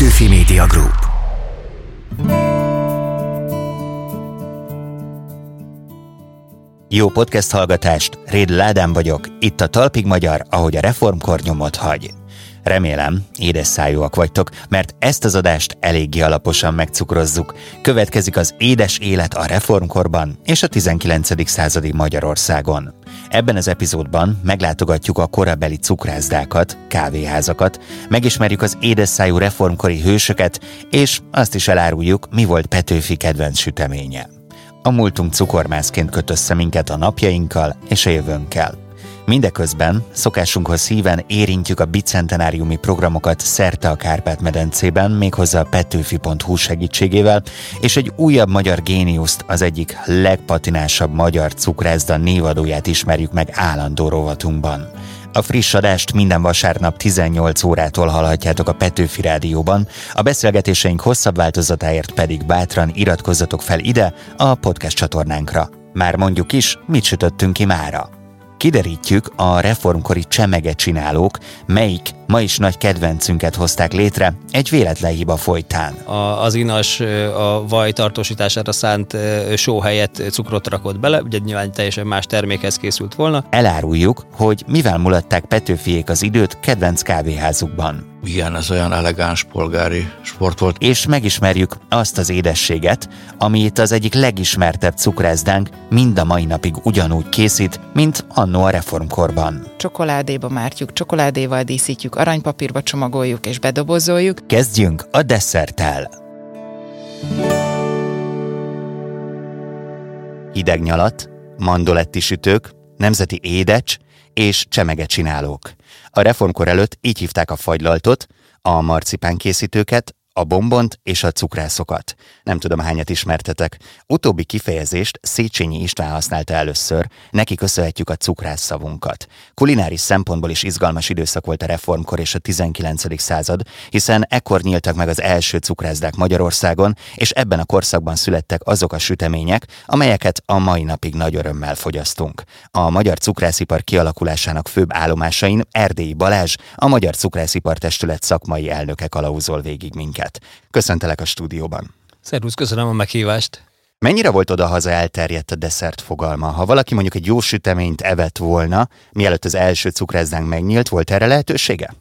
Petőfi Media Group. Jó podcast hallgatást, Réd Ládám vagyok, itt a Talpig Magyar, ahogy a reformkor nyomot hagy. Remélem, édes szájúak vagytok, mert ezt az adást eléggé alaposan megcukrozzuk. Következik az édes élet a reformkorban és a 19. századi Magyarországon. Ebben az epizódban meglátogatjuk a korabeli cukrászdákat, kávéházakat, megismerjük az édesszájú reformkori hősöket, és azt is eláruljuk, mi volt Petőfi kedvenc süteménye. A múltunk cukormászként köt össze minket a napjainkkal és a jövőnkkel. Mindeközben szokásunkhoz szíven érintjük a bicentenáriumi programokat szerte a Kárpát-medencében, méghozzá a petőfi.hu segítségével, és egy újabb magyar géniuszt, az egyik legpatinásabb magyar cukrászda névadóját ismerjük meg állandó rovatunkban. A friss adást minden vasárnap 18 órától hallhatjátok a Petőfi Rádióban, a beszélgetéseink hosszabb változatáért pedig bátran iratkozzatok fel ide a podcast csatornánkra. Már mondjuk is, mit sütöttünk ki mára. Kiderítjük a reformkori csemege csinálók, melyik ma is nagy kedvencünket hozták létre egy véletlen hiba folytán. A, az inas a vaj tartósítására szánt só helyett cukrot rakott bele, ugye nyilván teljesen más termékhez készült volna. Eláruljuk, hogy mivel mulatták Petőfiék az időt kedvenc kávéházukban. Igen, ez olyan elegáns polgári sport volt. És megismerjük azt az édességet, ami itt az egyik legismertebb cukrászdánk mind a mai napig ugyanúgy készít, mint annó a reformkorban. Csokoládéba mártjuk, csokoládéval díszítjük, aranypapírba csomagoljuk és bedobozoljuk. Kezdjünk a desszerttel. Hideg nyalat, mandoletti sütők, nemzeti édecs és csemege csinálók. A reformkor előtt így hívták a fagylaltot, a marcipán készítőket, a bombont és a cukrászokat. Nem tudom hányat ismertetek. Utóbbi kifejezést Széchenyi István használta először, neki köszönhetjük a cukrász szavunkat. Kulináris szempontból is izgalmas időszak volt a reformkor és a 19. század, hiszen ekkor nyíltak meg az első cukrászdák Magyarországon, és ebben a korszakban születtek azok a sütemények, amelyeket a mai napig nagy örömmel fogyasztunk. A magyar cukrászipar kialakulásának főbb állomásain Erdélyi Balázs, a Magyar Cukrászipar Testület szakmai elnöke kalauzol végig minket minket. Köszöntelek a stúdióban. Szervusz, köszönöm a meghívást. Mennyire volt oda-haza elterjedt a desszert fogalma? Ha valaki mondjuk egy jó süteményt evett volna, mielőtt az első cukrászdánk megnyílt, volt erre lehetősége?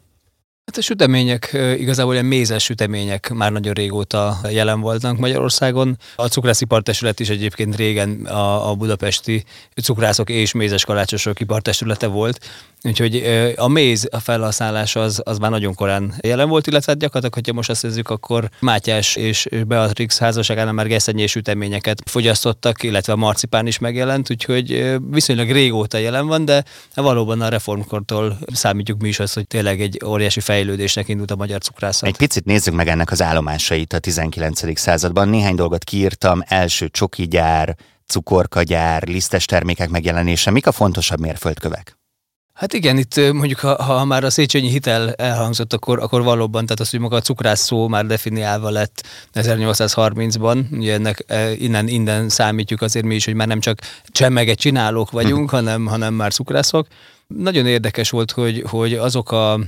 Hát a sütemények, igazából ilyen mézes sütemények már nagyon régóta jelen voltak Magyarországon. A cukrászipartestület is egyébként régen a, a budapesti cukrászok és mézes kalácsosok ipartestülete volt, úgyhogy a méz a felhasználás az, az már nagyon korán jelen volt, illetve hát gyakorlatilag, hogyha most azt nézzük, akkor Mátyás és Beatrix házasságánál már geszenyés süteményeket fogyasztottak, illetve a marcipán is megjelent, úgyhogy viszonylag régóta jelen van, de valóban a reformkortól számítjuk mi is azt, hogy tényleg egy óriási fej fejlődésnek indult a magyar cukrászat. Egy picit nézzük meg ennek az állomásait a 19. században. Néhány dolgot kiírtam, első csokigyár, cukorkagyár, lisztes termékek megjelenése. Mik a fontosabb mérföldkövek? Hát igen, itt mondjuk ha, ha már a Széchenyi hitel elhangzott, akkor, akkor valóban, tehát az, hogy maga a cukrász szó már definiálva lett 1830-ban, ugye ennek innen, innen számítjuk azért mi is, hogy már nem csak csemmeget csinálók vagyunk, hanem, hanem már cukrászok. Nagyon érdekes volt, hogy, hogy azok a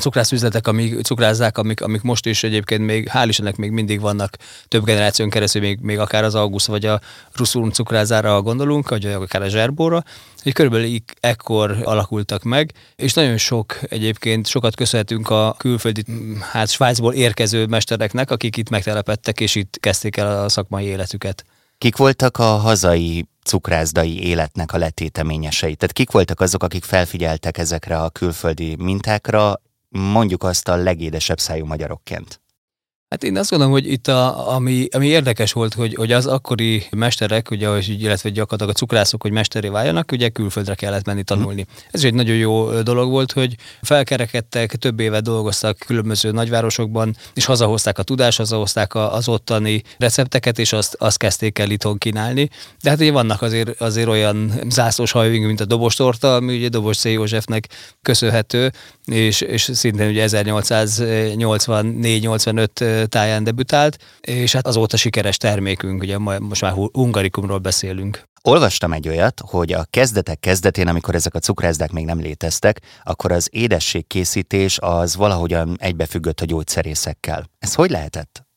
cukrászüzletek, amik cukrázzák, amik, amik most is egyébként még, hál' Istennek még mindig vannak több generáción keresztül, még, még akár az August vagy a Ruszulum cukrázára gondolunk, vagy akár a Zserbóra, hogy körülbelül ekkor alakultak meg, és nagyon sok egyébként, sokat köszönhetünk a külföldi, hát Svájcból érkező mestereknek, akik itt megtelepettek, és itt kezdték el a szakmai életüket. Kik voltak a hazai cukrászdai életnek a letéteményesei? Tehát kik voltak azok, akik felfigyeltek ezekre a külföldi mintákra, mondjuk azt a legédesebb szájú magyarokként? Hát én azt gondolom, hogy itt a, ami, ami érdekes volt, hogy, hogy az akkori mesterek, ugye, illetve gyakorlatilag a cukrászok, hogy mesteré váljanak, ugye külföldre kellett menni tanulni. Ez egy nagyon jó dolog volt, hogy felkerekedtek, több évet dolgoztak különböző nagyvárosokban, és hazahozták a tudást, hazahozták az ottani recepteket, és azt, azt kezdték el itthon kínálni. De hát ugye vannak azért, azért olyan zászlós hajóink, mint a dobostorta, ami ugye Dobos C. Józsefnek köszönhető, és, és szintén ugye 1884-85 táján debütált, és hát azóta sikeres termékünk, ugye most már hungarikumról beszélünk. Olvastam egy olyat, hogy a kezdetek kezdetén, amikor ezek a cukrászdák még nem léteztek, akkor az édességkészítés az valahogyan egybefüggött a gyógyszerészekkel. Ez hogy lehetett?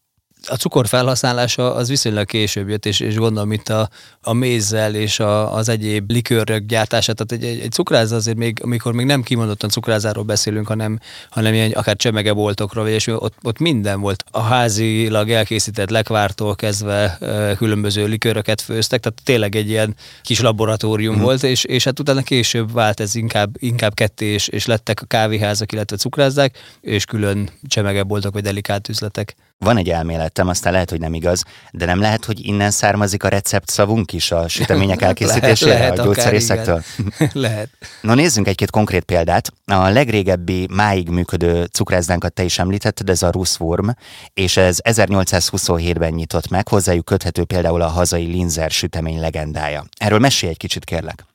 A cukor felhasználása az viszonylag később jött, és, és gondolom itt a, a mézzel és a, az egyéb likőrök gyártása, tehát egy, egy, egy cukráz azért még, amikor még nem kimondottan cukrázáról beszélünk, hanem, hanem ilyen akár csemegeboltokról, és ott, ott minden volt. A házilag elkészített lekvártól kezdve különböző likőröket főztek, tehát tényleg egy ilyen kis laboratórium mm. volt, és, és hát utána később vált ez inkább, inkább ketté, és, és lettek a kávéházak, illetve cukrázzák, és külön csemegeboltok vagy delikát üzletek. Van egy elméletem, aztán lehet, hogy nem igaz, de nem lehet, hogy innen származik a recept szavunk is a sütemények elkészítésére lehet, a gyógyszerészektől? lehet. No nézzünk egy-két konkrét példát. A legrégebbi máig működő cukrászdánkat te is említetted, ez a Ruszwurm, és ez 1827-ben nyitott meg, hozzájuk köthető például a hazai Linzer sütemény legendája. Erről mesélj egy kicsit, kérlek.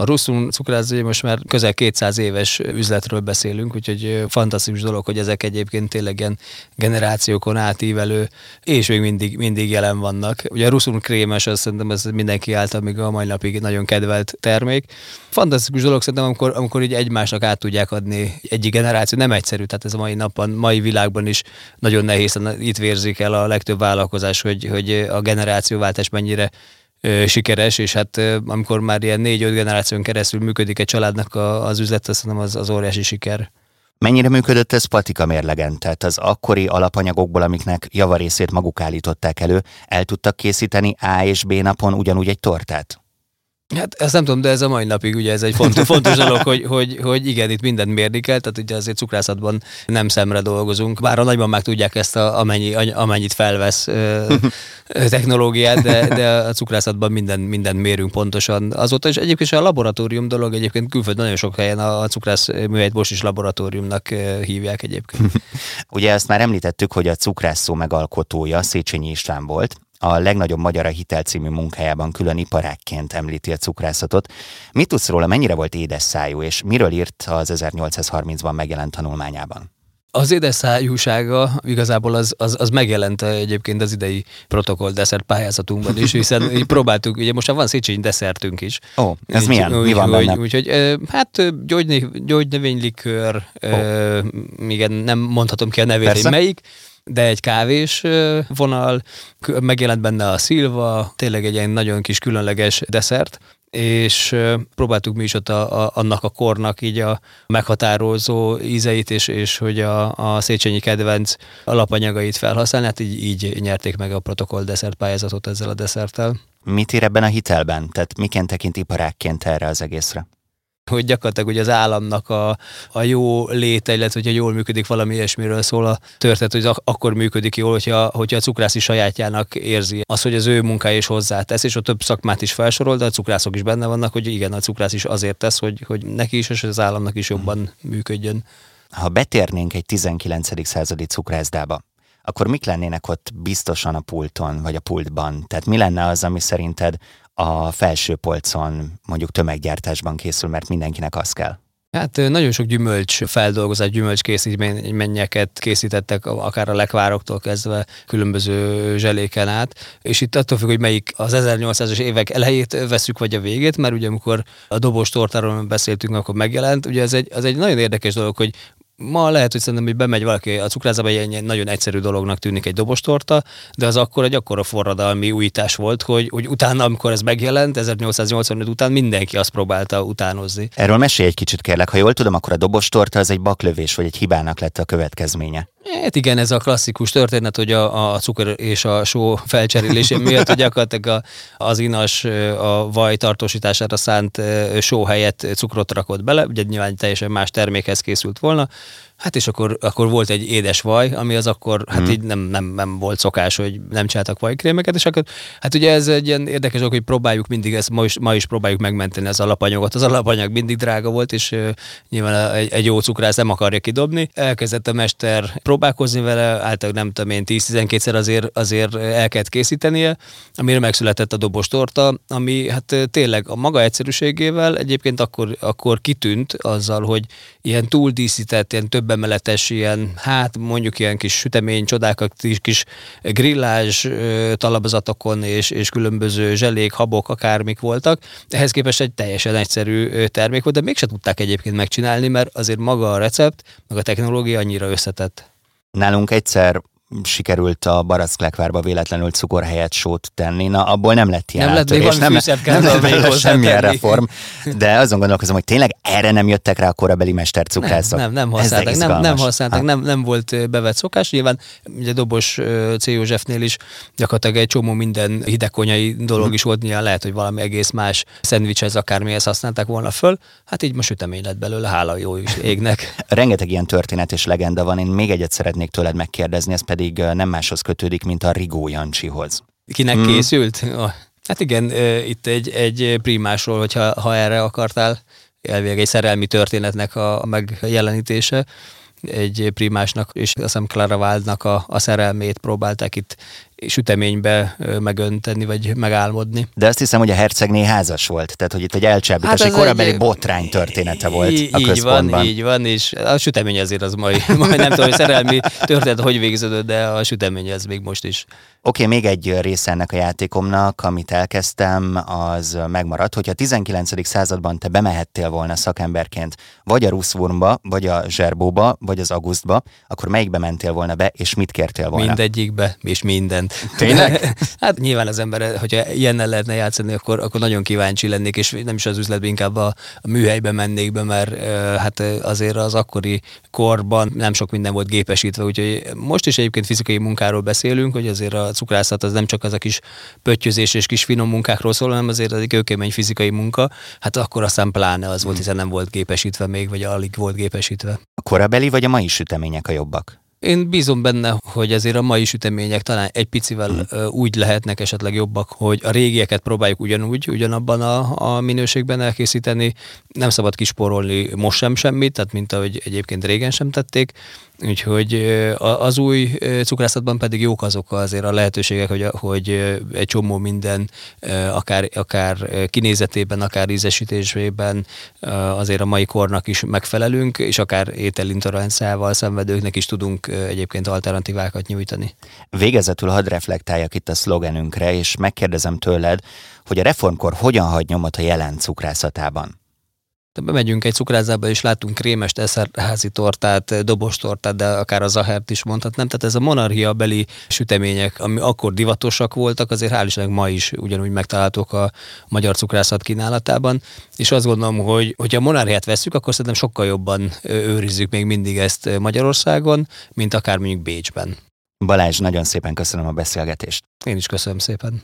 A Ruszun cukrászai most már közel 200 éves üzletről beszélünk, úgyhogy fantasztikus dolog, hogy ezek egyébként tényleg ilyen generációkon átívelő, és még mindig, mindig jelen vannak. Ugye a Ruszun krémes, azt szerintem ez mindenki által még a mai napig nagyon kedvelt termék. Fantasztikus dolog szerintem, amikor, amikor így egymásnak át tudják adni egyik generáció, nem egyszerű, tehát ez a mai napon, mai világban is nagyon nehéz, itt vérzik el a legtöbb vállalkozás, hogy, hogy a generációváltás mennyire sikeres, és hát amikor már ilyen négy-öt generáción keresztül működik egy családnak az üzlet, azt mondom, az, az óriási siker. Mennyire működött ez patika mérlegen? Tehát az akkori alapanyagokból, amiknek javarészét maguk állították elő, el tudtak készíteni A és B napon ugyanúgy egy tortát? Hát ezt nem tudom, de ez a mai napig ugye ez egy fontos, fontos dolog, hogy, hogy, hogy igen, itt mindent mérni kell, tehát ugye azért cukrászatban nem szemre dolgozunk, bár a nagymamák tudják ezt, a, amennyi, amennyit felvesz ö, technológiát, de, de a cukrászatban minden, minden mérünk pontosan. Azóta is egyébként a laboratórium dolog, egyébként külföldön nagyon sok helyen a, cukrász műhelyt most is laboratóriumnak hívják egyébként. ugye ezt már említettük, hogy a cukrászó megalkotója Széchenyi István volt, a legnagyobb magyar a hitel című munkájában külön iparákként említi a cukrászatot. Mit tudsz róla, mennyire volt édes szájú, és miről írt az 1830-ban megjelent tanulmányában? Az édesszájúsága igazából az, az, az megjelent egyébként az idei protokoll desszert pályázatunkban is, hiszen próbáltuk, ugye most már van Széchenyi desszertünk is. Ó, ez úgy, milyen? Úgy, Mi van benne? Úgyhogy hát gyógynövénylikőr, oh. igen, nem mondhatom ki a nevét, hogy melyik, de egy kávés vonal, megjelent benne a szilva, tényleg egy ilyen nagyon kis különleges desszert, és próbáltuk mi is ott a, a, annak a kornak így a meghatározó ízeit, és, és hogy a, a Széchenyi kedvenc alapanyagait felhasználni, hát így, így nyerték meg a protokoll desszert pályázatot ezzel a desszerttel. Mit ír ebben a hitelben? Tehát miként tekint iparákként erre az egészre? Hogy gyakorlatilag hogy az államnak a, a jó léte, illetve hogyha jól működik valami ilyesmiről szól a történet, hogy az akkor működik jól, hogyha, hogyha a cukrászi sajátjának érzi az, hogy az ő munkája is hozzátesz, és a több szakmát is felsorol, de a cukrászok is benne vannak, hogy igen, a cukrász is azért tesz, hogy, hogy neki is és az államnak is jobban működjön. Ha betérnénk egy 19. századi cukrászdába, akkor mik lennének ott biztosan a pulton, vagy a pultban? Tehát mi lenne az, ami szerinted a felső polcon mondjuk tömeggyártásban készül, mert mindenkinek az kell? Hát nagyon sok gyümölcs feldolgozás, gyümölcs készítményeket készítettek, akár a lekvároktól kezdve különböző zseléken át, és itt attól függ, hogy melyik az 1800-as évek elejét veszük, vagy a végét, mert ugye amikor a dobos tortáról beszéltünk, akkor megjelent, ugye ez egy, az egy nagyon érdekes dolog, hogy Ma lehet, hogy szerintem, hogy bemegy valaki a cukrászba, egy nagyon egyszerű dolognak tűnik egy dobostorta, de az akkor egy akkora forradalmi újítás volt, hogy, hogy utána, amikor ez megjelent, 1885 után mindenki azt próbálta utánozni. Erről mesélj egy kicsit kérlek, ha jól tudom, akkor a dobostorta az egy baklövés, vagy egy hibának lett a következménye. Hát igen, ez a klasszikus történet, hogy a, a cukor és a só felcserélésén miatt, gyakorlatilag a, az inas a vaj tartósítására szánt só helyett cukrot rakott bele, ugye nyilván teljesen más termékhez készült volna, Hát és akkor, akkor volt egy édes vaj, ami az akkor, hát hmm. így nem, nem, nem volt szokás, hogy nem csináltak vajkrémeket, és akkor, hát ugye ez egy ilyen érdekes dolog, hogy próbáljuk mindig ezt, ma is, ma is próbáljuk megmenteni az alapanyagot. Az alapanyag mindig drága volt, és uh, nyilván egy, egy jó cukrász nem akarja kidobni. Elkezdett a mester próbálkozni vele, általában nem tudom én, 10-12-szer azért, azért el kellett készítenie, amire megszületett a dobos torta, ami hát tényleg a maga egyszerűségével egyébként akkor, akkor kitűnt azzal, hogy ilyen túldíszített, ilyen több több ilyen, hát mondjuk ilyen kis sütemény csodákat, kis grillázs talapzatokon és, és különböző zselék, habok, akármik voltak. Ehhez képest egy teljesen egyszerű termék volt, de mégse tudták egyébként megcsinálni, mert azért maga a recept, meg a technológia annyira összetett. Nálunk egyszer sikerült a Baracklákvárba véletlenül cukor helyett sót tenni. Na, abból nem lett ilyen nem lett még nem, nem, nem lett semmilyen reform, de azon gondolkozom, hogy tényleg erre nem jöttek rá a korabeli mestercukrászok. Nem, nem, nem használták, nem, nem használták, nem, nem volt bevett szokás. Nyilván ugye Dobos C. Józsefnél is gyakorlatilag egy csomó minden hidegkonyai dolog is volt, nyilván lehet, hogy valami egész más szendvicshez, akármihez használták volna föl. Hát így most sütemény lett belőle, hála jó is égnek. Rengeteg ilyen történet és legenda van. Én még egyet szeretnék tőled megkérdezni, ez pedig nem máshoz kötődik, mint a Rigó Jancsihoz. Kinek hmm. készült? Oh. Hát igen, itt egy, egy primásról, hogyha ha erre akartál, elvileg egy szerelmi történetnek a megjelenítése, egy primásnak, és azt hiszem Clara Wildnak a, a szerelmét próbálták itt süteménybe megönteni, vagy megálmodni. De azt hiszem, hogy a hercegné házas volt, tehát hogy itt egy elcsábítás, hát egy korabeli egy... botrány története volt így, a központban. Van, így van, és a sütemény azért az majd, majd nem tudom, hogy szerelmi történet hogy végződött, de a sütemény az még most is. Oké, okay, még egy része ennek a játékomnak, amit elkezdtem, az megmaradt, hogyha a 19. században te bemehettél volna szakemberként vagy a Ruszwurmba, vagy a Zserbóba, vagy az Augustba, akkor melyikbe mentél volna be, és mit kértél volna? Mindegyikbe, és minden. Tényleg? hát nyilván az ember, hogyha ilyennel lehetne játszani, akkor, akkor nagyon kíváncsi lennék, és nem is az üzletben, inkább a, a műhelybe mennék be, mert hát azért az akkori korban nem sok minden volt gépesítve, úgyhogy most is egyébként fizikai munkáról beszélünk, hogy azért a cukrászat az nem csak az a kis pöttyözés és kis finom munkákról szól, hanem azért az egy kőkemény fizikai munka. Hát akkor aztán pláne az volt, hiszen nem volt gépesítve még, vagy alig volt gépesítve. A korabeli vagy a mai sütemények a jobbak? Én bízom benne, hogy azért a mai sütemények talán egy picivel hmm. úgy lehetnek esetleg jobbak, hogy a régieket próbáljuk ugyanúgy, ugyanabban a, a minőségben elkészíteni. Nem szabad kisporolni most sem semmit, tehát mint ahogy egyébként régen sem tették. Úgyhogy az új cukrászatban pedig jók azok azért a lehetőségek, hogy, hogy egy csomó minden, akár, akár kinézetében, akár ízesítésében azért a mai kornak is megfelelünk, és akár ételintoleranciával szenvedőknek is tudunk egyébként alternatívákat nyújtani. Végezetül hadd reflektáljak itt a szlogenünkre, és megkérdezem tőled, hogy a reformkor hogyan hagy nyomot a jelen cukrászatában? Bemegyünk egy cukrászdába, és látunk krémest, eszerházi tortát, dobos tortát, de akár a zahert is mondhatnám. Tehát ez a monarchia beli sütemények, ami akkor divatosak voltak, azért hál' Istennek ma is ugyanúgy megtalálhatók a magyar cukrászat kínálatában. És azt gondolom, hogy hogyha a monarchiát veszük, akkor szerintem sokkal jobban őrizzük még mindig ezt Magyarországon, mint akár mondjuk Bécsben. Balázs, nagyon szépen köszönöm a beszélgetést. Én is köszönöm szépen.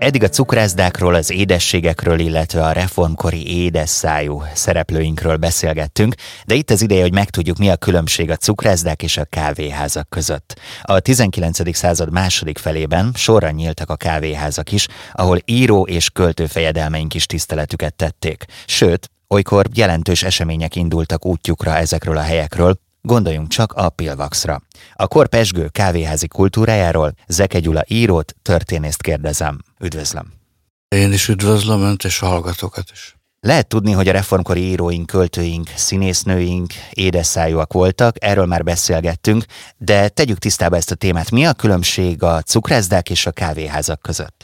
Eddig a cukrászdákról, az édességekről, illetve a reformkori édesszájú szereplőinkről beszélgettünk, de itt az ideje, hogy megtudjuk, mi a különbség a cukrászdák és a kávéházak között. A 19. század második felében sorra nyíltak a kávéházak is, ahol író és költő fejedelmeink is tiszteletüket tették. Sőt, olykor jelentős események indultak útjukra ezekről a helyekről, Gondoljunk csak a Pilvaxra. A kor pesgő kávéházi kultúrájáról Zeke Gyula írót, történészt kérdezem. Üdvözlöm! Én is üdvözlöm Önt és a hallgatókat is. Lehet tudni, hogy a reformkori íróink, költőink, színésznőink édesszájúak voltak, erről már beszélgettünk, de tegyük tisztába ezt a témát. Mi a különbség a cukrászdák és a kávéházak között?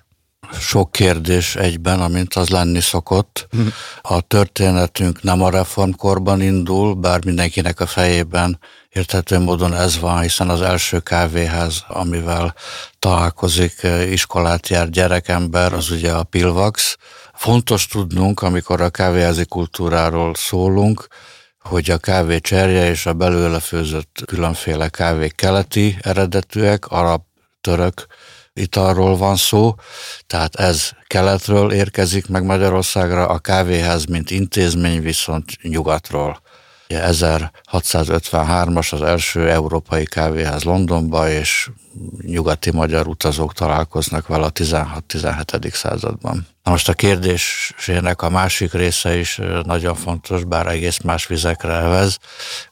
Sok kérdés egyben, amint az lenni szokott. Hm. A történetünk nem a reformkorban indul, bár mindenkinek a fejében érthető módon ez van, hiszen az első kávéház, amivel találkozik, iskolát jár gyerekember, az ugye a Pilvax. Fontos tudnunk, amikor a kávéházi kultúráról szólunk, hogy a kávé cserje és a belőle főzött különféle kávék keleti eredetűek, arab, török, italról van szó, tehát ez keletről érkezik meg Magyarországra, a kávéház, mint intézmény viszont nyugatról. 1653-as az első európai kávéház Londonba, és nyugati magyar utazók találkoznak vele a 16-17. században. Na most a kérdésének a másik része is nagyon fontos, bár egész más vizekre elvez.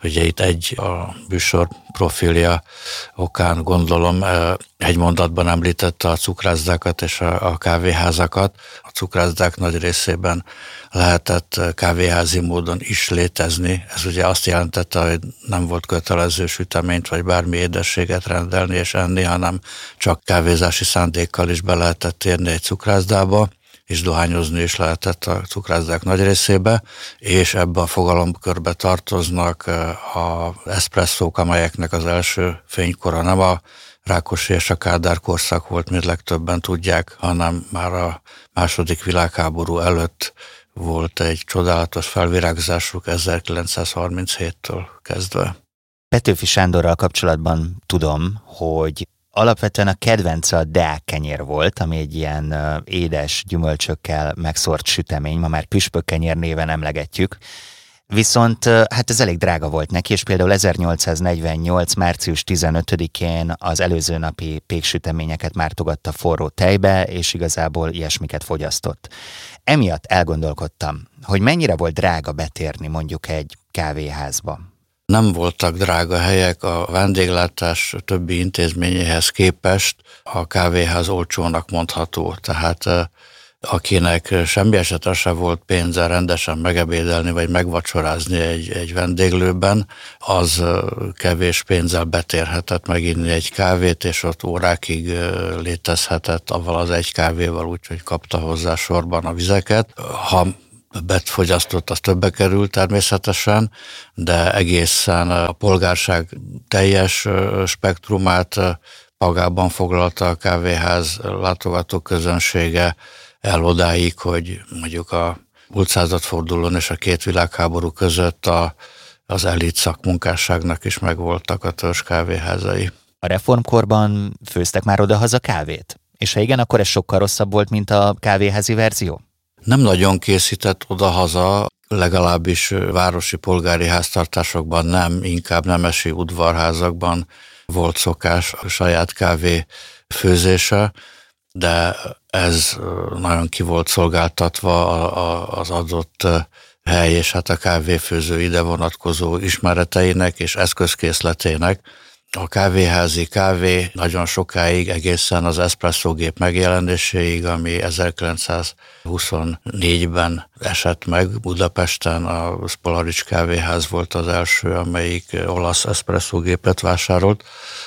Ugye itt egy a műsor profilja okán gondolom egy mondatban említette a cukrászdákat és a, a kávéházakat. A cukrászdák nagy részében lehetett kávéházi módon is létezni. Ez ugye azt jelentette, hogy nem volt kötelező süteményt vagy bármi édességet rendelni és enni, hanem csak kávézási szándékkal is be lehetett érni egy cukrászdába és dohányozni is lehetett a cukrászdák nagy részébe, és ebbe a fogalomkörbe tartoznak a eszpresszók, amelyeknek az első fénykora nem a Rákosi és a Kádár korszak volt, mint legtöbben tudják, hanem már a második világháború előtt volt egy csodálatos felvirágzásuk 1937-től kezdve. Petőfi Sándorral kapcsolatban tudom, hogy alapvetően a kedvence a deák kenyér volt, ami egy ilyen édes gyümölcsökkel megszort sütemény, ma már püspökkenyér néven emlegetjük. Viszont hát ez elég drága volt neki, és például 1848. március 15-én az előző napi péksüteményeket mártogatta forró tejbe, és igazából ilyesmiket fogyasztott. Emiatt elgondolkodtam, hogy mennyire volt drága betérni mondjuk egy kávéházba. Nem voltak drága helyek a vendéglátás többi intézményéhez képest, a kávéház olcsónak mondható, tehát akinek semmi esetre se volt pénze rendesen megebédelni vagy megvacsorázni egy, egy vendéglőben, az kevés pénzzel betérhetett meginni egy kávét, és ott órákig létezhetett avval az egy kávéval, úgyhogy kapta hozzá sorban a vizeket. Ha többet fogyasztott, az többe került természetesen, de egészen a polgárság teljes spektrumát magában foglalta a kávéház látogató közönsége el odáig, hogy mondjuk a múlt századfordulón és a két világháború között a, az elit szakmunkásságnak is megvoltak a törzs kávéházai. A reformkorban főztek már oda-haza kávét? És ha igen, akkor ez sokkal rosszabb volt, mint a kávéházi verzió? Nem nagyon készített oda-haza, legalábbis városi polgári háztartásokban nem, inkább nemesi udvarházakban volt szokás a saját kávé főzése, de ez nagyon ki volt szolgáltatva az adott hely és hát a kávéfőző ide vonatkozó ismereteinek és eszközkészletének. A kávéházi kávé nagyon sokáig, egészen az eszpresszógép megjelenéséig, ami 1924-ben esett meg Budapesten, a Spolarics kávéház volt az első, amelyik olasz eszpresszógépet vásárolt,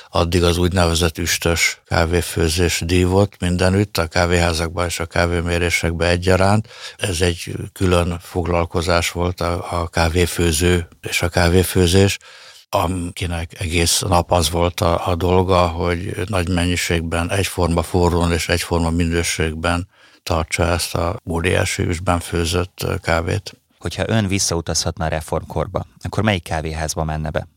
addig az úgynevezett üstös kávéfőzés dívott mindenütt, a kávéházakban és a kávémérésekben egyaránt. Ez egy külön foglalkozás volt a, a kávéfőző és a kávéfőzés akinek egész nap az volt a, a dolga, hogy nagy mennyiségben, egyforma forrón és egyforma minőségben tartsa ezt a óriási üsben főzött kávét. Hogyha ön visszautazhatna a reformkorba, akkor melyik kávéházba menne be?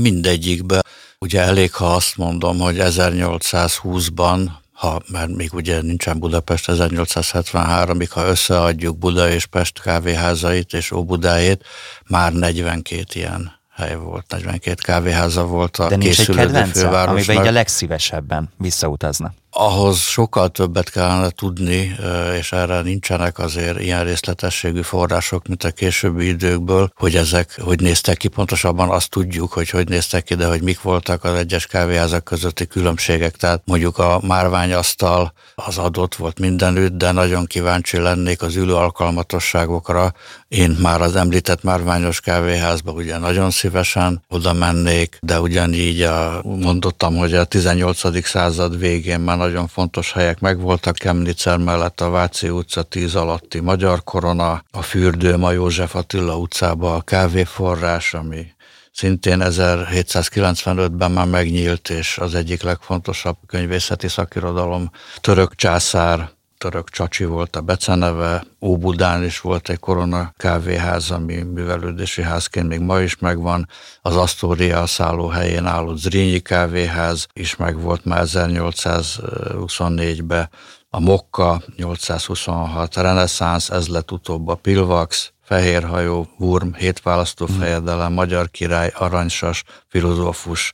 Mindegyikbe. Ugye elég, ha azt mondom, hogy 1820-ban ha, mert még ugye nincsen Budapest 1873-ig, ha összeadjuk Buda és Pest kávéházait és Óbudáét, már 42 ilyen hely volt, 42 kávéháza volt a De nincs egy kedvence, amiben így a legszívesebben visszautazna ahhoz sokkal többet kellene tudni, és erre nincsenek azért ilyen részletességű források, mint a későbbi időkből, hogy ezek hogy néztek ki. Pontosabban azt tudjuk, hogy hogy néztek ki, de hogy mik voltak az egyes kávéházak közötti különbségek. Tehát mondjuk a márványasztal az adott volt mindenütt, de nagyon kíváncsi lennék az ülő alkalmatosságokra. Én már az említett márványos kávéházba ugye nagyon szívesen oda mennék, de ugyanígy a, mondottam, hogy a 18. század végén már nagyon fontos helyek megvoltak, Kemnicer mellett a Váci utca 10 alatti Magyar Korona, a Fürdő, a József Attila utcába a kávéforrás, ami szintén 1795-ben már megnyílt, és az egyik legfontosabb könyvészeti szakirodalom török császár török Csacsi volt a beceneve, Óbudán is volt egy korona kávéház, ami művelődési házként még ma is megvan, az Astoria helyén álló Zrínyi kávéház is megvolt már 1824-ben, a Mokka 826, a Reneszánsz, ez lett utóbb a Pilvax, Fehérhajó, Wurm, Hétválasztó fejedelem, Magyar király, Aranysas, filozófus,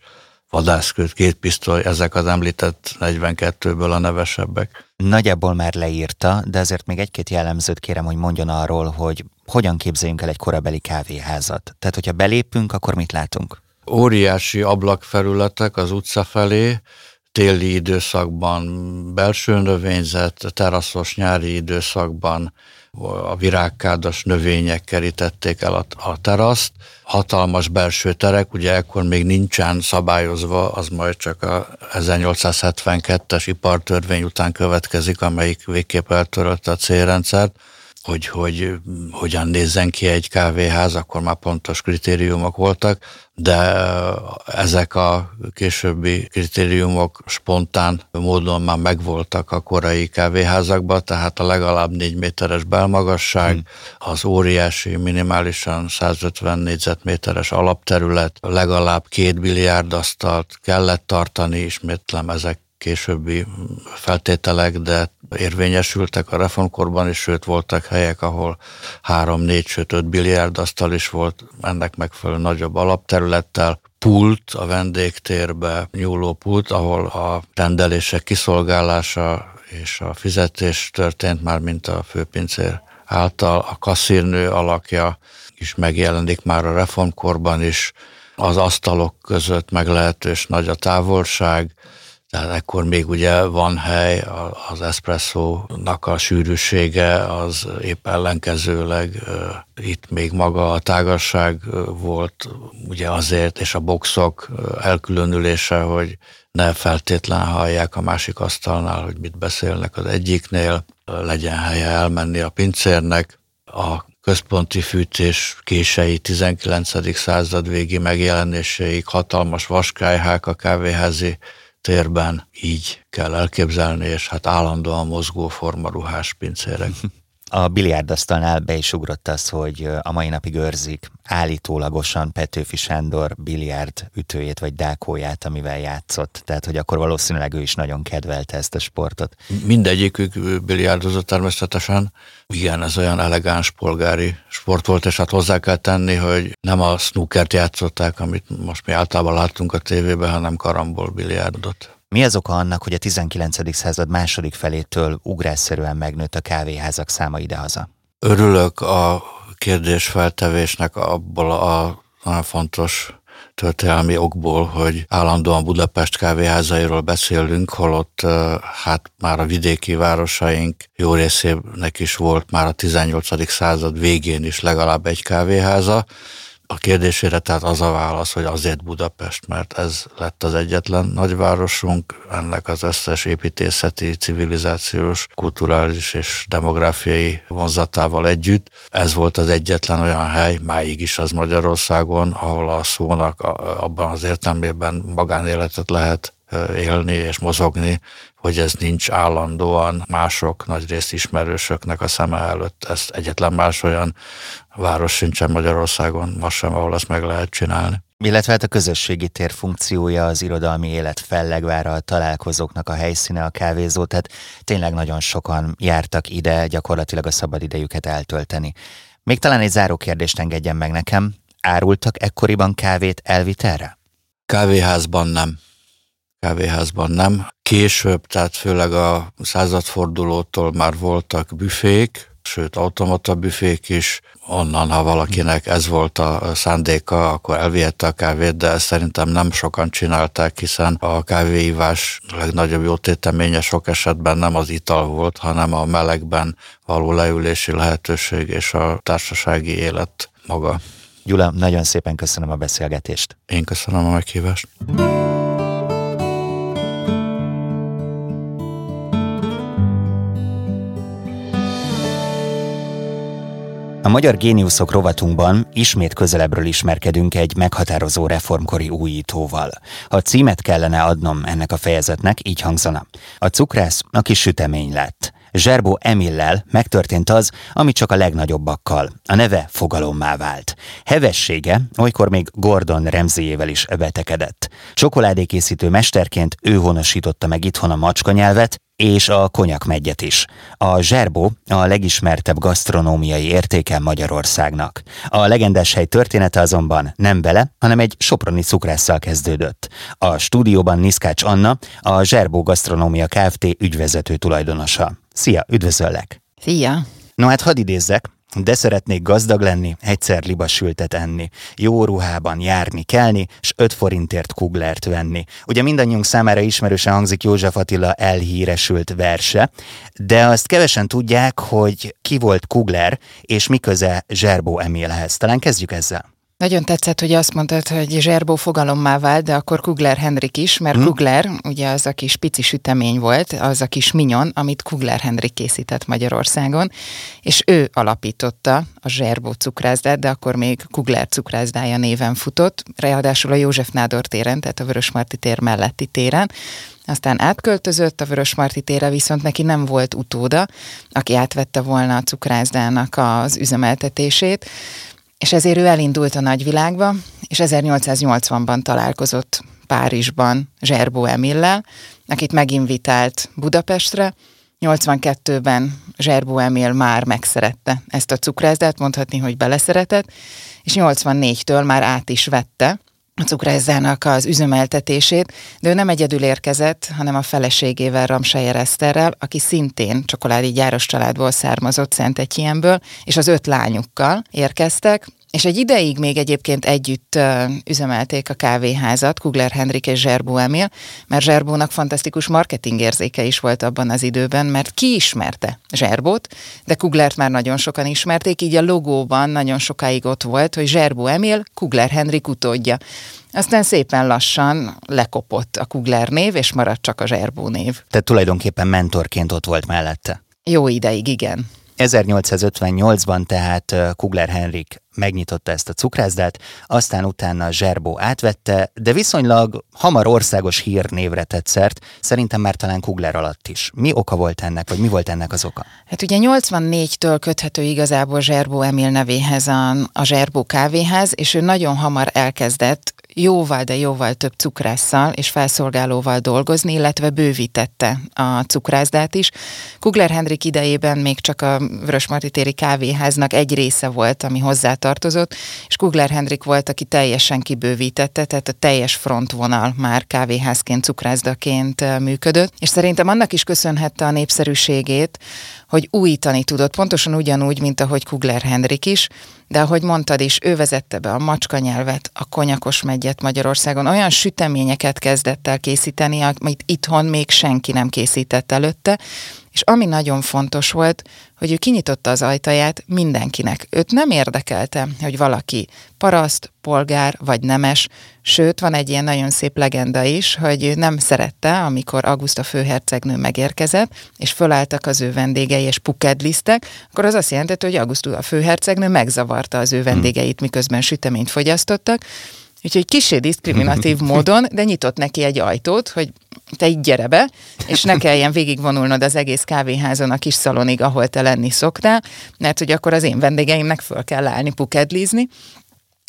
vadászkőt, két pisztoly, ezek az említett 42-ből a nevesebbek. Nagyjából már leírta, de azért még egy-két jellemzőt kérem, hogy mondjon arról, hogy hogyan képzeljünk el egy korabeli kávéházat. Tehát, hogyha belépünk, akkor mit látunk? Óriási ablakfelületek az utca felé, téli időszakban belső növényzet, teraszos nyári időszakban a virágkádas növények kerítették el a, a teraszt. Hatalmas belső terek, ugye ekkor még nincsen szabályozva, az majd csak a 1872-es ipartörvény után következik, amelyik végképp eltörölte a célrendszert hogy, hogy hogyan nézzen ki egy kávéház, akkor már pontos kritériumok voltak, de ezek a későbbi kritériumok spontán módon már megvoltak a korai kávéházakban, tehát a legalább négy méteres belmagasság, hmm. az óriási, minimálisan 150 négyzetméteres alapterület, legalább két biliárdasztalt kellett tartani, ismétlem ezek későbbi feltételek, de érvényesültek a reformkorban is, sőt voltak helyek, ahol három, négy, sőt öt biliárd is volt, ennek megfelelő nagyobb alapterülettel, pult a vendégtérbe, nyúló pult, ahol a rendelések kiszolgálása és a fizetés történt már, mint a főpincér által. A kasszírnő alakja is megjelenik már a reformkorban is, az asztalok között meglehetős nagy a távolság, tehát ekkor még ugye van hely, az eszpresszónak a sűrűsége az épp ellenkezőleg itt még maga a tágasság volt ugye azért, és a boxok elkülönülése, hogy ne feltétlen hallják a másik asztalnál, hogy mit beszélnek az egyiknél, legyen helye elmenni a pincérnek. A központi fűtés kései 19. század végi megjelenéséig hatalmas vaskályhák a kávéházi térben így kell elképzelni, és hát állandóan mozgó formaruhás pincérek. A biliárdasztalnál be is ugrott az, hogy a mai napig őrzik állítólagosan Petőfi Sándor biliárd ütőjét vagy dákóját, amivel játszott. Tehát, hogy akkor valószínűleg ő is nagyon kedvelte ezt a sportot. Mindegyikük biliárdozott természetesen. Igen, ez olyan elegáns polgári sport volt, és hát hozzá kell tenni, hogy nem a snookert játszották, amit most mi általában láttunk a tévében, hanem karambol biliárdot. Mi az oka annak, hogy a 19. század második felétől ugrásszerűen megnőtt a kávéházak száma idehaza? Örülök a kérdésfeltevésnek abból a nagyon fontos történelmi okból, hogy állandóan Budapest kávéházairól beszélünk, holott hát már a vidéki városaink jó részének is volt már a 18. század végén is legalább egy kávéháza, a kérdésére tehát az a válasz, hogy azért Budapest, mert ez lett az egyetlen nagyvárosunk, ennek az összes építészeti, civilizációs, kulturális és demográfiai vonzatával együtt. Ez volt az egyetlen olyan hely, máig is az Magyarországon, ahol a szónak abban az értelmében magánéletet lehet élni és mozogni, hogy ez nincs állandóan mások, nagyrészt ismerősöknek a szeme előtt. Ez egyetlen más olyan város sincsen Magyarországon, ma sem, ahol azt meg lehet csinálni. Illetve hát a közösségi tér funkciója, az irodalmi élet fellegvára, a találkozóknak a helyszíne, a kávézó, tehát tényleg nagyon sokan jártak ide gyakorlatilag a szabad idejüket eltölteni. Még talán egy záró kérdést engedjen meg nekem. Árultak ekkoriban kávét elvitelre? Kávéházban nem kávéházban nem. Később, tehát főleg a századfordulótól már voltak büfék, sőt automata büfék is, onnan, ha valakinek ez volt a szándéka, akkor elvihette a kávét, de ezt szerintem nem sokan csinálták, hiszen a kávéívás legnagyobb jótéteménye sok esetben nem az ital volt, hanem a melegben való leülési lehetőség és a társasági élet maga. Gyula, nagyon szépen köszönöm a beszélgetést. Én köszönöm a meghívást. A Magyar Géniuszok rovatunkban ismét közelebbről ismerkedünk egy meghatározó reformkori újítóval. Ha címet kellene adnom ennek a fejezetnek, így hangzana. A cukrász, aki sütemény lett. Zserbó Emillel megtörtént az, ami csak a legnagyobbakkal. A neve fogalommá vált. Hevessége olykor még Gordon Remzéjével is betekedett. Csokoládékészítő mesterként ő honosította meg itthon a macska nyelvet, és a konyakmegyet is. A zserbó a legismertebb gasztronómiai értéke Magyarországnak. A legendás hely története azonban nem vele, hanem egy soproni cukrásszal kezdődött. A stúdióban Niszkács Anna, a Zserbó Gasztronómia Kft. ügyvezető tulajdonosa. Szia, üdvözöllek! Szia! No hát hadd idézzek, de szeretnék gazdag lenni, egyszer libasültet enni, jó ruhában járni, kelni, s 5 forintért kuglert venni. Ugye mindannyiunk számára ismerősen hangzik József Attila elhíresült verse, de azt kevesen tudják, hogy ki volt Kugler, és mi köze Zserbó Emilhez. Talán kezdjük ezzel. Nagyon tetszett, hogy azt mondtad, hogy zserbó fogalommá vált, de akkor Kugler Henrik is, mert hmm. Kugler ugye az a kis pici sütemény volt, az a kis minyon, amit Kugler Henrik készített Magyarországon, és ő alapította a zserbó cukrászdát, de akkor még Kugler cukrászdája néven futott, ráadásul a József Nádor téren, tehát a Vörösmarty tér melletti téren, aztán átköltözött a Vörösmarty térre, viszont neki nem volt utóda, aki átvette volna a cukrászdának az üzemeltetését, és ezért ő elindult a nagyvilágba, és 1880-ban találkozott Párizsban Zserbó Emillel, akit meginvitált Budapestre, 82-ben Zserbó Emil már megszerette ezt a cukrászdát, mondhatni, hogy beleszeretett, és 84-től már át is vette a cukrászdának az üzemeltetését, de ő nem egyedül érkezett, hanem a feleségével, Ramsajer Eszterrel, aki szintén csokoládi gyáros családból származott Szentegyénből, és az öt lányukkal érkeztek, és egy ideig még egyébként együtt üzemelték a kávéházat, Kugler Henrik és Zserbó Emil, mert Zserbónak fantasztikus marketingérzéke is volt abban az időben, mert ki ismerte Zserbót, de Kuglert már nagyon sokan ismerték, így a logóban nagyon sokáig ott volt, hogy Zserbó Emil, Kugler Henrik utódja. Aztán szépen lassan lekopott a Kugler név, és maradt csak a Zserbó név. Tehát tulajdonképpen mentorként ott volt mellette. Jó ideig, igen. 1858-ban tehát Kugler Henrik megnyitotta ezt a cukrászdát, aztán utána Zserbó átvette, de viszonylag hamar országos hírnévre tett szert, szerintem már talán Kugler alatt is. Mi oka volt ennek, vagy mi volt ennek az oka? Hát ugye 84-től köthető igazából Zserbó Emil nevéhez a, a Zserbó kávéház, és ő nagyon hamar elkezdett jóval, de jóval több cukrásszal és felszolgálóval dolgozni, illetve bővítette a cukrászdát is. Kugler Hendrik idejében még csak a Vörösmarty kávéháznak egy része volt, ami hozzátartozott, és Kugler Hendrik volt, aki teljesen kibővítette, tehát a teljes frontvonal már kávéházként, cukrászdaként működött, és szerintem annak is köszönhette a népszerűségét, hogy újítani tudott, pontosan ugyanúgy, mint ahogy Kugler Henrik is, de ahogy mondtad is, ő vezette be a macska nyelvet, a konyakos megyet Magyarországon, olyan süteményeket kezdett el készíteni, amit itthon még senki nem készített előtte, és ami nagyon fontos volt, hogy ő kinyitotta az ajtaját mindenkinek. Őt nem érdekelte, hogy valaki paraszt, polgár vagy nemes, sőt, van egy ilyen nagyon szép legenda is, hogy nem szerette, amikor Augusta főhercegnő megérkezett, és fölálltak az ő vendégei, és pukedlisztek, akkor az azt jelentette, hogy Augusta főhercegnő megzavarta az ő vendégeit, miközben süteményt fogyasztottak, Úgyhogy kisé diszkriminatív módon, de nyitott neki egy ajtót, hogy te így gyere be, és ne kelljen végigvonulnod az egész kávéházon a kis szalonig, ahol te lenni szoktál, mert hogy akkor az én vendégeimnek föl kell állni pukedlizni,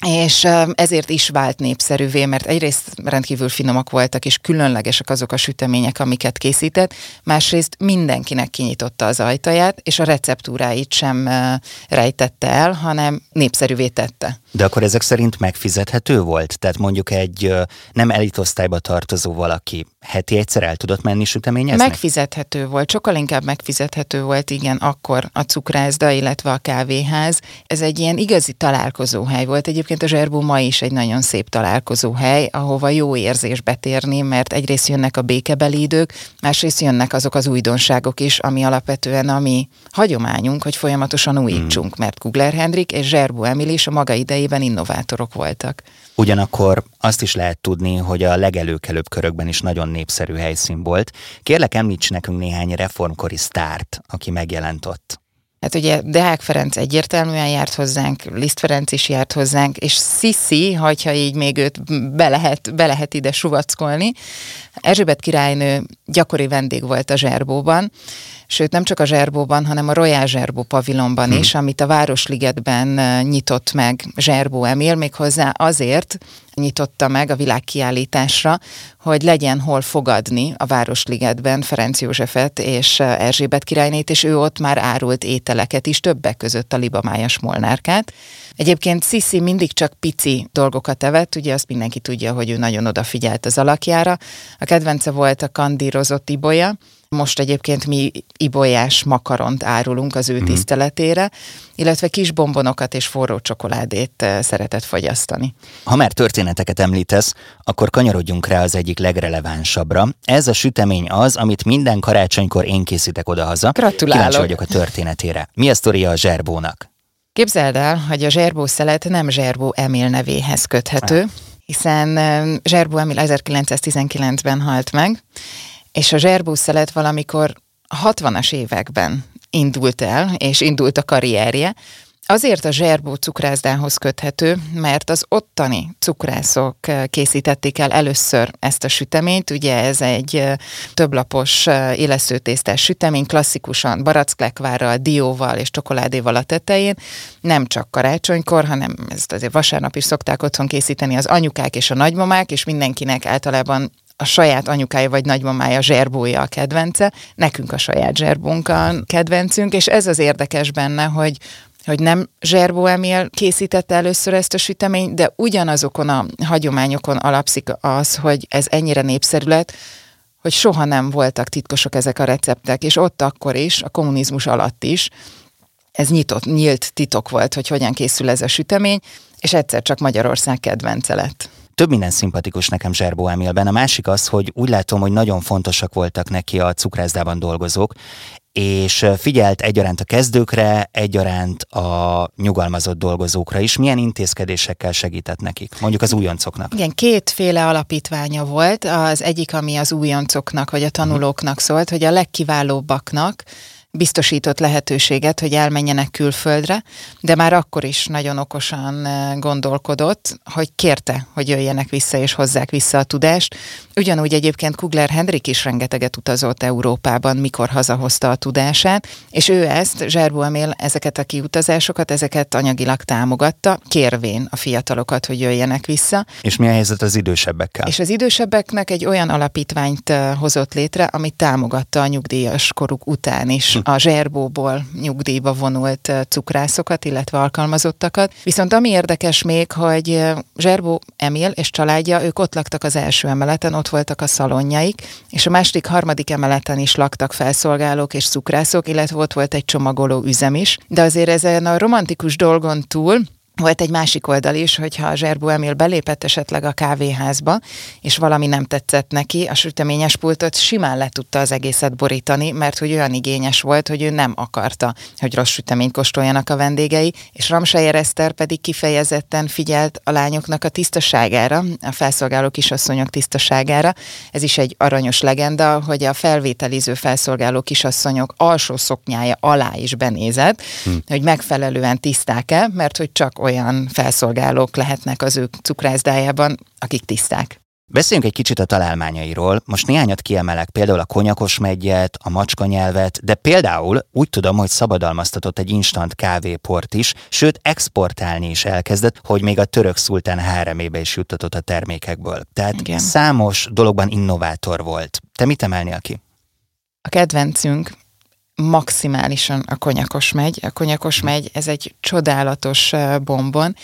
és ezért is vált népszerűvé, mert egyrészt rendkívül finomak voltak, és különlegesek azok a sütemények, amiket készített, másrészt mindenkinek kinyitotta az ajtaját, és a receptúráit sem rejtette el, hanem népszerűvé tette. De akkor ezek szerint megfizethető volt? Tehát mondjuk egy nem elitosztályba tartozó valaki heti egyszer el tudott menni süteményezni? Megfizethető volt, sokkal inkább megfizethető volt, igen, akkor a cukrászda, illetve a kávéház. Ez egy ilyen igazi találkozóhely volt. Egyébként a Zserbó ma is egy nagyon szép találkozóhely, ahova jó érzés betérni, mert egyrészt jönnek a békebeli idők, másrészt jönnek azok az újdonságok is, ami alapvetően a mi hagyományunk, hogy folyamatosan újítsunk, hmm. mert Kugler Hendrik és Zserbó Emil is a maga idejében innovátorok voltak. Ugyanakkor azt is lehet tudni, hogy a legelőkelőbb körökben is nagyon népszerű helyszín volt. Kérlek, említs nekünk néhány reformkori sztárt, aki megjelent ott. Hát ugye Deák Ferenc egyértelműen járt hozzánk, Liszt Ferenc is járt hozzánk, és Sissi, hogyha így még őt be lehet, be lehet ide suvackolni. Erzsébet királynő gyakori vendég volt a Zserbóban, sőt nem csak a Zserbóban, hanem a Royal Zserbó pavilonban hmm. is, amit a Városligetben nyitott meg Zserbó Emil, méghozzá azért nyitotta meg a világkiállításra, hogy legyen hol fogadni a Városligetben Ferenc Józsefet és Erzsébet királynét, és ő ott már árult ételeket is, többek között a libamájas molnárkát. Egyébként Sisi mindig csak pici dolgokat evett, ugye azt mindenki tudja, hogy ő nagyon odafigyelt az alakjára. A kedvence volt a kandírozott ibolya, most egyébként mi ibolyás makaront árulunk az ő mm. tiszteletére, illetve kis bombonokat és forró csokoládét eh, szeretett fogyasztani. Ha már történeteket említesz, akkor kanyarodjunk rá az egyik legrelevánsabbra. Ez a sütemény az, amit minden karácsonykor én készítek odahaza. Gratulálok! Kíváncsi vagyok a történetére. Mi a sztoria a zserbónak? Képzeld el, hogy a zserbó szelet nem zserbó Emil nevéhez köthető, hiszen eh, zserbó Emil 1919-ben halt meg, és a zserbúszelet valamikor a 60-as években indult el, és indult a karrierje, Azért a zserbó cukrászdához köthető, mert az ottani cukrászok eh, készítették el először ezt a süteményt. Ugye ez egy eh, többlapos eh, éleszőtésztás sütemény, klasszikusan baracklekvárral, dióval és csokoládéval a tetején. Nem csak karácsonykor, hanem ezt azért vasárnap is szokták otthon készíteni az anyukák és a nagymamák, és mindenkinek általában a saját anyukája vagy nagymamája zserbója a kedvence, nekünk a saját zserbónk a kedvencünk, és ez az érdekes benne, hogy hogy nem Zserbó Emil készítette először ezt a süteményt, de ugyanazokon a hagyományokon alapszik az, hogy ez ennyire népszerű lett, hogy soha nem voltak titkosok ezek a receptek, és ott akkor is, a kommunizmus alatt is, ez nyitott, nyílt titok volt, hogy hogyan készül ez a sütemény, és egyszer csak Magyarország kedvence lett több minden szimpatikus nekem Zserbó Emilben. A másik az, hogy úgy látom, hogy nagyon fontosak voltak neki a cukrászdában dolgozók, és figyelt egyaránt a kezdőkre, egyaránt a nyugalmazott dolgozókra is. Milyen intézkedésekkel segített nekik, mondjuk az újoncoknak? Igen, kétféle alapítványa volt. Az egyik, ami az újoncoknak vagy a tanulóknak szólt, hogy a legkiválóbbaknak biztosított lehetőséget, hogy elmenjenek külföldre, de már akkor is nagyon okosan eh, gondolkodott, hogy kérte, hogy jöjjenek vissza és hozzák vissza a tudást. Ugyanúgy egyébként Kugler Hendrik is rengeteget utazott Európában, mikor hazahozta a tudását, és ő ezt, Zserbó Emil, ezeket a kiutazásokat, ezeket anyagilag támogatta, kérvén a fiatalokat, hogy jöjjenek vissza. És mi a helyzet az idősebbekkel? És az idősebbeknek egy olyan alapítványt eh, hozott létre, ami támogatta a nyugdíjas koruk után is a zserbóból nyugdíjba vonult cukrászokat, illetve alkalmazottakat. Viszont ami érdekes még, hogy Zserbó Emil és családja, ők ott laktak az első emeleten, ott voltak a szalonjaik, és a második, harmadik emeleten is laktak felszolgálók és cukrászok, illetve ott volt egy csomagoló üzem is. De azért ezen a romantikus dolgon túl volt egy másik oldal is, hogyha a Zserbó Emil belépett esetleg a kávéházba, és valami nem tetszett neki, a süteményes pultot simán le tudta az egészet borítani, mert hogy olyan igényes volt, hogy ő nem akarta, hogy rossz süteményt kóstoljanak a vendégei, és Ramsayer Eszter pedig kifejezetten figyelt a lányoknak a tisztaságára, a felszolgáló kisasszonyok tisztaságára. Ez is egy aranyos legenda, hogy a felvételiző felszolgáló kisasszonyok alsó szoknyája alá is benézett, hm. hogy megfelelően tiszták-e, mert hogy csak olyan felszolgálók lehetnek az ő cukrászdájában, akik tiszták. Beszéljünk egy kicsit a találmányairól. Most néhányat kiemelek, például a konyakos megyet, a macska nyelvet, de például úgy tudom, hogy szabadalmaztatott egy instant kávéport is, sőt exportálni is elkezdett, hogy még a török szultán háremébe is juttatott a termékekből. Tehát Igen. számos dologban innovátor volt. Te mit emelnél ki? A kedvencünk maximálisan a konyakos megy. A konyakos megy, ez egy csodálatos bombon,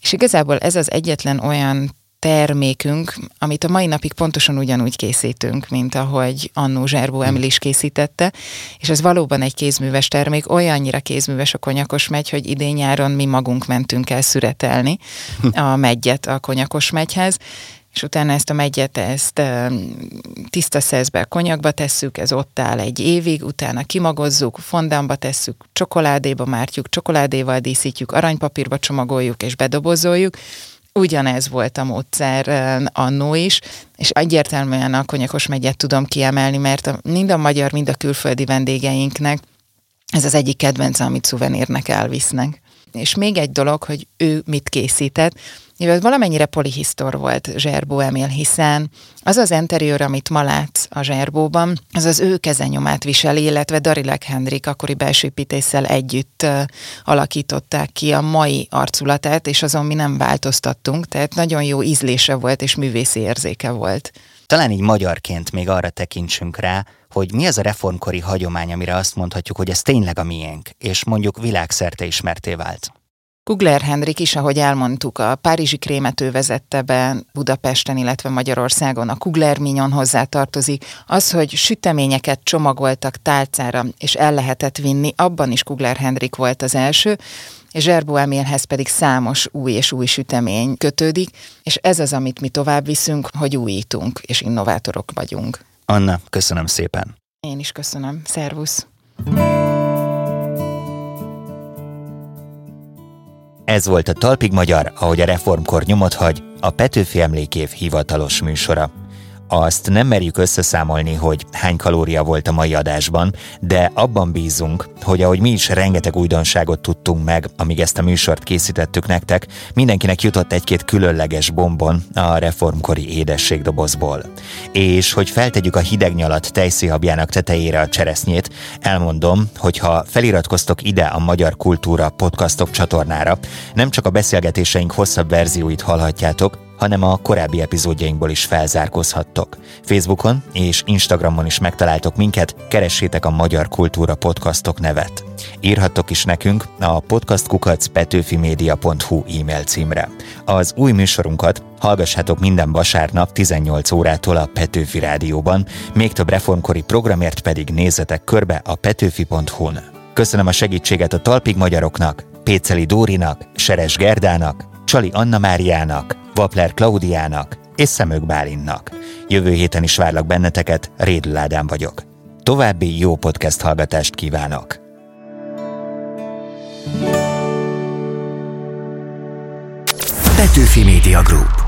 és igazából ez az egyetlen olyan termékünk, amit a mai napig pontosan ugyanúgy készítünk, mint ahogy Annó Zserbó hm. Emil is készítette, és ez valóban egy kézműves termék, olyannyira kézműves a konyakos megy, hogy idén nyáron mi magunk mentünk el szüretelni a megyet a konyakos megyhez, és utána ezt a megyet, ezt tiszta szeszbe, konyakba tesszük, ez ott áll egy évig, utána kimagozzuk, fondánba tesszük, csokoládéba mártjuk, csokoládéval díszítjük, aranypapírba csomagoljuk és bedobozoljuk. Ugyanez volt a módszer annó is, és egyértelműen a konyakos megyet tudom kiemelni, mert mind a magyar, mind a külföldi vendégeinknek Ez az egyik kedvence, amit szuvenírnek elvisznek. És még egy dolog, hogy ő mit készített, mivel valamennyire polihisztor volt Zserbó Emil, hiszen az az interiőr, amit ma látsz a Zserbóban, az az ő kezenyomát viseli, illetve Darilek Hendrik akkori belsőpítéssel együtt alakították ki a mai arculatát, és azon mi nem változtattunk, tehát nagyon jó ízlése volt, és művészi érzéke volt. Talán így magyarként még arra tekintsünk rá, hogy mi az a reformkori hagyomány, amire azt mondhatjuk, hogy ez tényleg a miénk, és mondjuk világszerte ismerté vált. Kugler Henrik is, ahogy elmondtuk, a Párizsi krémető vezette be Budapesten, illetve Magyarországon. A Kugler Mignon hozzá tartozik. Az, hogy süteményeket csomagoltak tálcára, és el lehetett vinni, abban is Kugler Henrik volt az első, és Zserbó Emilhez pedig számos új és új sütemény kötődik, és ez az, amit mi tovább viszünk, hogy újítunk, és innovátorok vagyunk. Anna, köszönöm szépen. Én is köszönöm. Szervusz! Ez volt a Talpig Magyar, ahogy a reformkor nyomot hagy, a Petőfi Emlékév hivatalos műsora. Azt nem merjük összeszámolni, hogy hány kalória volt a mai adásban, de abban bízunk, hogy ahogy mi is rengeteg újdonságot tudtunk meg, amíg ezt a műsort készítettük nektek, mindenkinek jutott egy-két különleges bombon a reformkori édességdobozból. És hogy feltegyük a hideg nyalat tejszéhabjának tetejére a cseresznyét, elmondom, hogy ha feliratkoztok ide a Magyar Kultúra podcastok csatornára, nem csak a beszélgetéseink hosszabb verzióit hallhatjátok, hanem a korábbi epizódjainkból is felzárkózhattok. Facebookon és Instagramon is megtaláltok minket, keressétek a Magyar Kultúra Podcastok nevet. Írhattok is nekünk a podcastkukacpetőfimedia.hu e-mail címre. Az új műsorunkat hallgassátok minden vasárnap 18 órától a Petőfi Rádióban, még több reformkori programért pedig nézzetek körbe a petőfi.hu-n. Köszönöm a segítséget a Talpig Magyaroknak, Péceli Dórinak, Seres Gerdának, Csali Anna Máriának, Vapler Klaudiának és Szemök Bálinnak. Jövő héten is várlak benneteket, Rédl Ádám vagyok. További jó podcast hallgatást kívánok! Petőfi Media Group